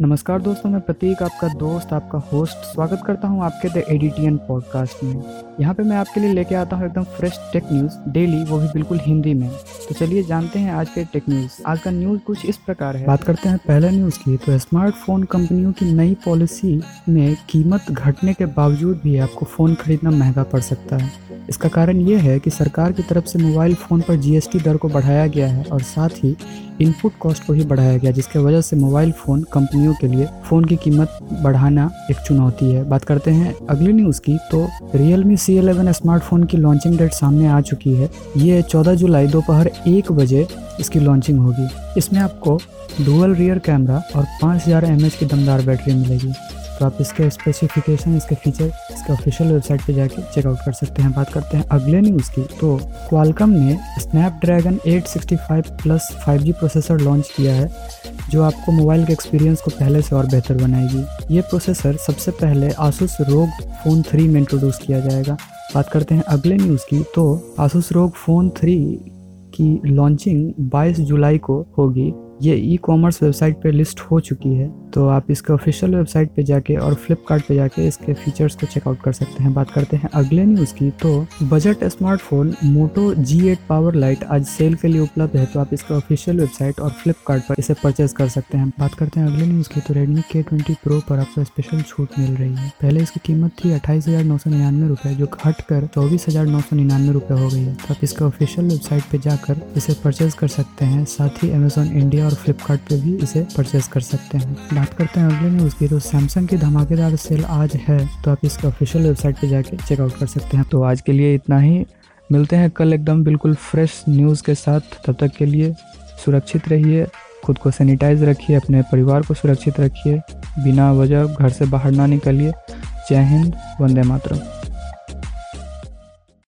नमस्कार दोस्तों, मैं प्रतीक, आपका दोस्त, आपका होस्ट स्वागत करता हूँ आपके द एडिटियन पॉडकास्ट में। यहाँ पे मैं आपके लिए लेके आता हूँ एकदम फ्रेश टेक न्यूज़ डेली वो भी बिल्कुल हिंदी में। तो चलिए जानते हैं आज के टेक न्यूज़ आज का न्यूज़ कुछ इस प्रकार है। बात करते हैं पहले न्यूज़ की तो स्मार्टफ़ोन कंपनियों की नई पॉलिसी में कीमत घटने के बावजूद भी आपको फ़ोन खरीदना महँगा पड़ सकता है। इसका कारण ये है कि सरकार की तरफ़ से मोबाइल फ़ोन पर जीएसटी दर को बढ़ाया गया है और साथ ही इनपुट कॉस्ट को ही बढ़ाया गया, जिसके वजह से मोबाइल फ़ोन कंपनियों के लिए फ़ोन की कीमत बढ़ाना एक चुनौती है। बात करते हैं अगली न्यूज़ की तो Realme C eleven smartphone की लॉन्चिंग डेट सामने आ चुकी है। ये 14 जुलाई दोपहर एक बजे इसकी लॉन्चिंग होगी। इसमें आपको डुअल रियर कैमरा और 5000 हज़ार की दमदार बैटरी मिलेगी। तो आप इसके स्पेसिफिकेशन इसके फीचर इसके ऑफिशियल वेबसाइट पे जाके चेकआउट कर सकते हैं, बात करते हैं अगले न्यूज़ की। तो क्वालकम ने Snapdragon 865 plus 5G processor launch किया है, जो आपको मोबाइल के एक्सपीरियंस को पहले से और बेहतर बनाएगी। ये प्रोसेसर सबसे पहले आसूस रोग फ़ोन थ्री में इंट्रोड्यूस किया जाएगा। बात करते हैं अगले न्यूज़ की तो आसूस रोग फ़ोन थ्री की लॉन्चिंग 22 जुलाई को होगी। ये ई कॉमर्स वेबसाइट पे लिस्ट हो चुकी है। तो आप इसके ऑफिशियल वेबसाइट पे जाके और फ्लिपकार्ट पे जाके इसके फीचर्स को चेकआउट कर सकते हैं। बात करते हैं अगले न्यूज़ की तो budget smartphone Moto G eight power lite आज सेल के लिए उपलब्ध है तो आप इसके ऑफिशियल वेबसाइट और फ्लिपकार्ट पर इसे परचेज कर सकते हैं। बात करते हैं अगले न्यूज़ की तो रेडमी के ट्वेंटी प्रो पर आपको स्पेशल छूट मिल रही है। पहले इसकी कीमत थी अट्ठाईस हज़ार नौ सौ निन्यानवे रुपये जो घट कर चौबीस हज़ार नौ सौ निन्यानवे रुपये हो गई है। तो आप इसके ऑफिशियल वेबसाइट पर जाकर इसे परचेज कर सकते हैं, साथ ही अमेजोन इंडिया और फ्लिपकार्ट पे भी इसे परचेज कर सकते हैं। बात करते हैं अगले न्यूज़ की। तो सैमसंग की धमाकेदार सेल आज है तो आप इसके ऑफिशियल वेबसाइट पे जाके चेकआउट कर सकते हैं। तो आज के लिए इतना ही। मिलते हैं कल एकदम बिल्कुल फ्रेश न्यूज़ के साथ। तब तक के लिए सुरक्षित रहिए, खुद को सैनिटाइज रखिए, अपने परिवार को सुरक्षित रखिए, बिना वजह घर से बाहर ना निकलिए। जय हिंद, वंदे मातरम।